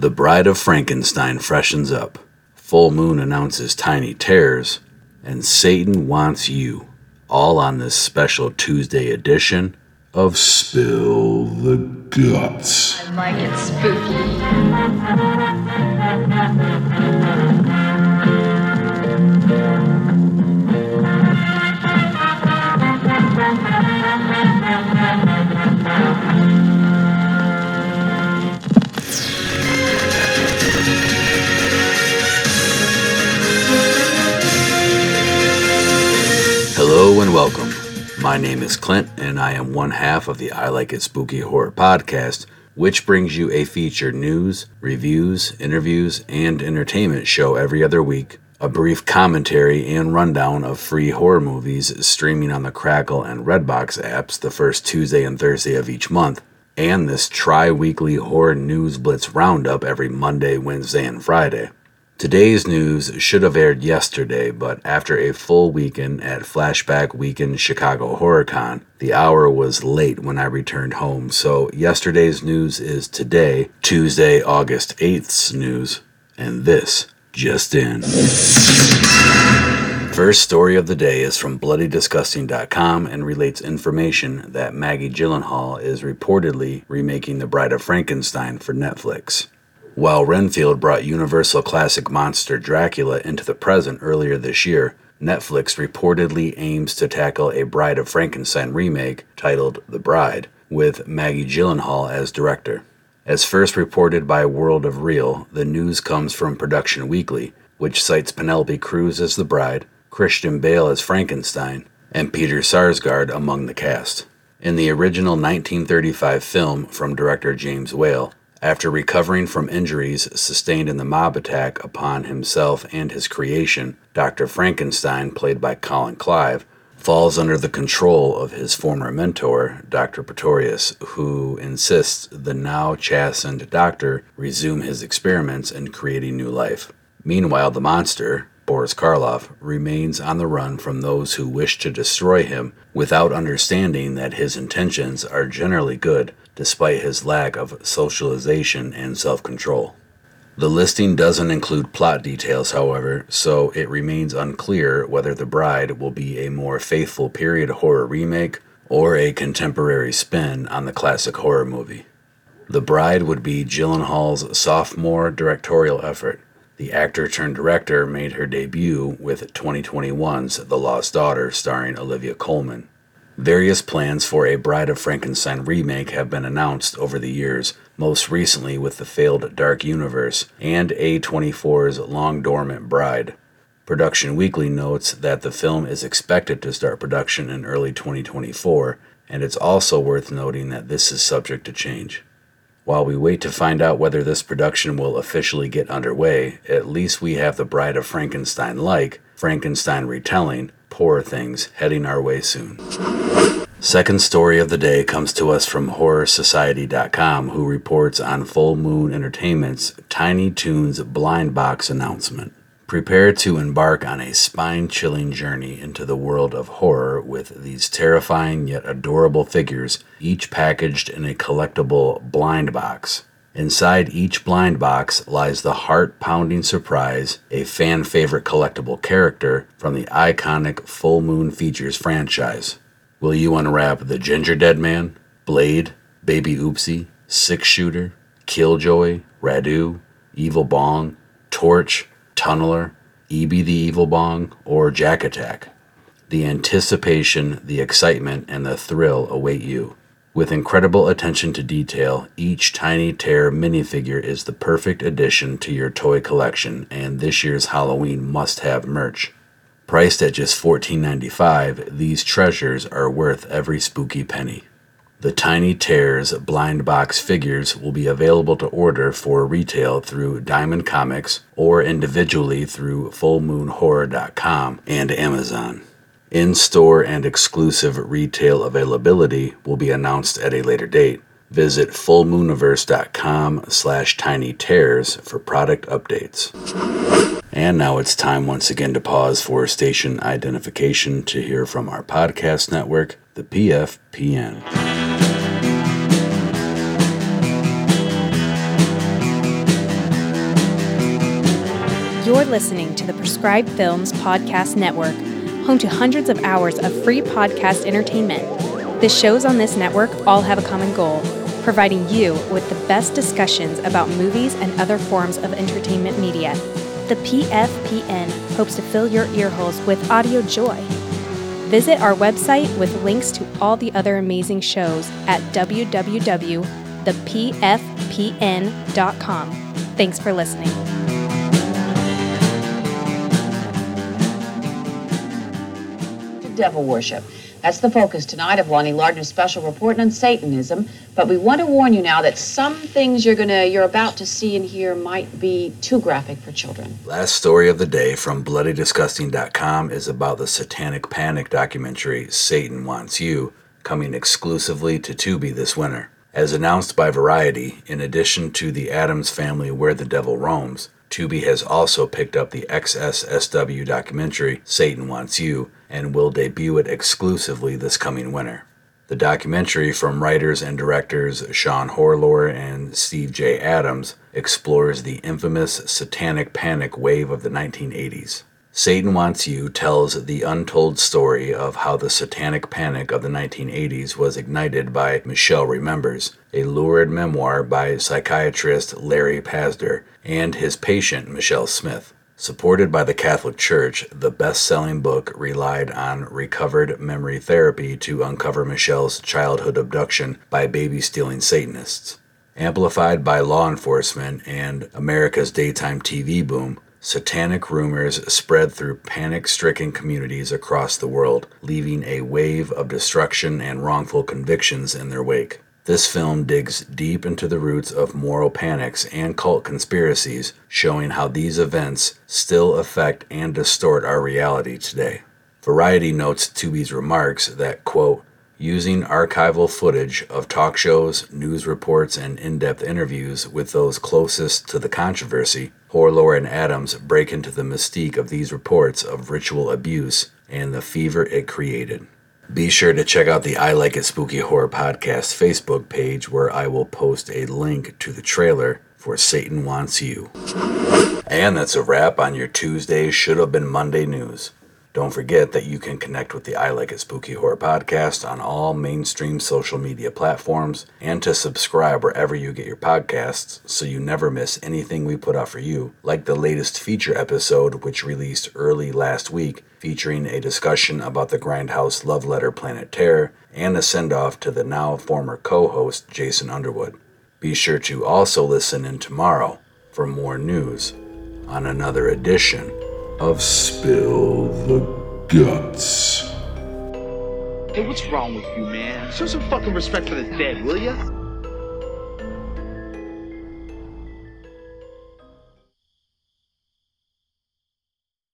The Bride of Frankenstein freshens up. Full Moon announces Tiny Terrors. And Satan Wants You. All on this special Tuesday edition of Spill the Guts. I like it spooky. Welcome. My name is Clint, and I am one half of the I Like It Spooky Horror podcast, which brings you a featured news, reviews, interviews, and entertainment show every other week, a brief commentary and rundown of free horror movies streaming on the Crackle and Redbox apps the first Tuesday and Thursday of each month, and this tri weekly horror news blitz roundup every Monday, Wednesday, and Friday. Today's news should have aired yesterday, but after a full weekend at Flashback Weekend Chicago HorrorCon, the hour was late when I returned home. So yesterday's news is today, Tuesday, August 8th's news, and this just in. First story of the day is from BloodyDisgusting.com and relates information that Maggie Gyllenhaal is reportedly remaking The Bride of Frankenstein for Netflix. While Renfield brought Universal classic monster Dracula into the present earlier this year, Netflix reportedly aims to tackle a Bride of Frankenstein remake titled The Bride, with Maggie Gyllenhaal as director. As first reported by World of Reel, the news comes from Production Weekly, which cites Penelope Cruz as the bride, Christian Bale as Frankenstein, and Peter Sarsgaard among the cast. In the original 1935 film from director James Whale, after recovering from injuries sustained in the mob attack upon himself and his creation, Dr. Frankenstein, played by Colin Clive, falls under the control of his former mentor, Dr. Pretorius, who insists the now chastened doctor resume his experiments in creating new life. Meanwhile, the monster, Boris Karloff, remains on the run from those who wish to destroy him without understanding that his intentions are generally good despite his lack of socialization and self control. The listing doesn't include plot details, however, so it remains unclear whether The Bride will be a more faithful period horror remake or a contemporary spin on the classic horror movie. The Bride would be Gyllenhaal's sophomore directorial effort. The actor turned director made her debut with 2021's The Lost Daughter, starring Olivia Colman. Various plans for a Bride of Frankenstein remake have been announced over the years, most recently with the failed Dark Universe and A24's Long Dormant Bride. Production Weekly notes that the film is expected to start production in early 2024, and it's also worth noting that this is subject to change. While we wait to find out whether this production will officially get underway, at least we have the Bride of Frankenstein like Frankenstein retelling Poor Things heading our way soon. Second story of the day comes to us from HorrorSociety.com, who reports on Full Moon Entertainment's Tiny Toons blind box announcement. Prepare to embark on a spine chilling journey into the world of horror with these terrifying yet adorable figures, each packaged in a collectible blind box. Inside each blind box lies the heart pounding surprise, a fan favorite collectible character from the iconic Full Moon Features franchise. Will you unwrap the Gingerdead Man, Blade, Baby Oopsie, Six Shooter, Killjoy, Radu, Evil Bong, Torch, Tunneler, EB the Evil Bong, or Jack Attack? The anticipation, the excitement, and the thrill await you. With incredible attention to detail, each Tiny Terror minifigure is the perfect addition to your toy collection and this year's Halloween must have merch. Priced at just $14.95, these treasures are worth every spooky penny. The Tiny Terrors blind box figures will be available to order for retail through Diamond Comics or individually through FullMoonHorror.com and Amazon. In-store and exclusive retail availability will be announced at a later date. Visit fullmooniverse.com slash tinyterrors for product updates. And now it's time once again to pause for station identification to hear from our podcast network, the PFPN.。You're listening to the Prescribed Films Podcast Network, home to hundreds of hours of free podcast entertainment. The shows on this network all have a common goal providing you with the best discussions about movies and other forms of entertainment media. The PFPN hopes to fill your earholes with audio joy. Visit our website with links to all the other amazing shows at www.thepfpn.com. Thanks for listening. devil worship. That's the focus tonight of Lonnie Lardner's special report on Satanism. But we want to warn you now that some things you're gonna you're about to see and hear might be too graphic for children. Last story of the day from BloodyDisgusting.com is about the Satanic Panic documentary Satan Wants You, coming exclusively to Tubi this winter. As announced by Variety, in addition to the Adams Family Where the Devil Roams, Tubi has also picked up the SXSW documentary Satan Wants You and will debut it exclusively this coming winter. The documentary from writers and directors Sean Horlor and Steve J. Adams explores the infamous satanic panic wave of the 1980s. Satan Wants You tells the untold story of how the satanic panic of the 1980s was ignited by Michelle Remembers, a lurid memoir by psychiatrist Larry Pazder and his patient Michelle Smith. Supported by the Catholic Church, the best selling book relied on recovered memory therapy to uncover Michelle's childhood abduction by baby stealing Satanists. Amplified by law enforcement and America's daytime TV boom, satanic rumors spread through panic stricken communities across the world, leaving a wave of destruction and wrongful convictions in their wake. This film digs deep into the roots of moral panics and cult conspiracies, showing how these events still affect and distort our reality today. Variety notes Tubi's remarks that, quote, using archival footage of talk shows, news reports, and in depth interviews with those closest to the controversy, Horlor and Adams break into the mystique of these reports of ritual abuse and the fever it created. Be sure to check out the I Like It Spooky Horror Podcast Facebook page where I will post a link to the trailer for Satan Wants You. And that's a wrap on your Tuesday Should Have Been Monday news. Don't forget that you can connect with the I Like It Spooky Horror podcast on all mainstream social media platforms and to subscribe wherever you get your podcasts so you never miss anything we put out for you, like the latest feature episode, which released early last week, featuring a discussion about the Grindhouse love letter Planet Terror and a send off to the now former co host Jason Underwood. Be sure to also listen in tomorrow for more news on another edition of Spill the Guts. Hey, what's wrong with you, man? Show some fucking respect for the dead, will ya?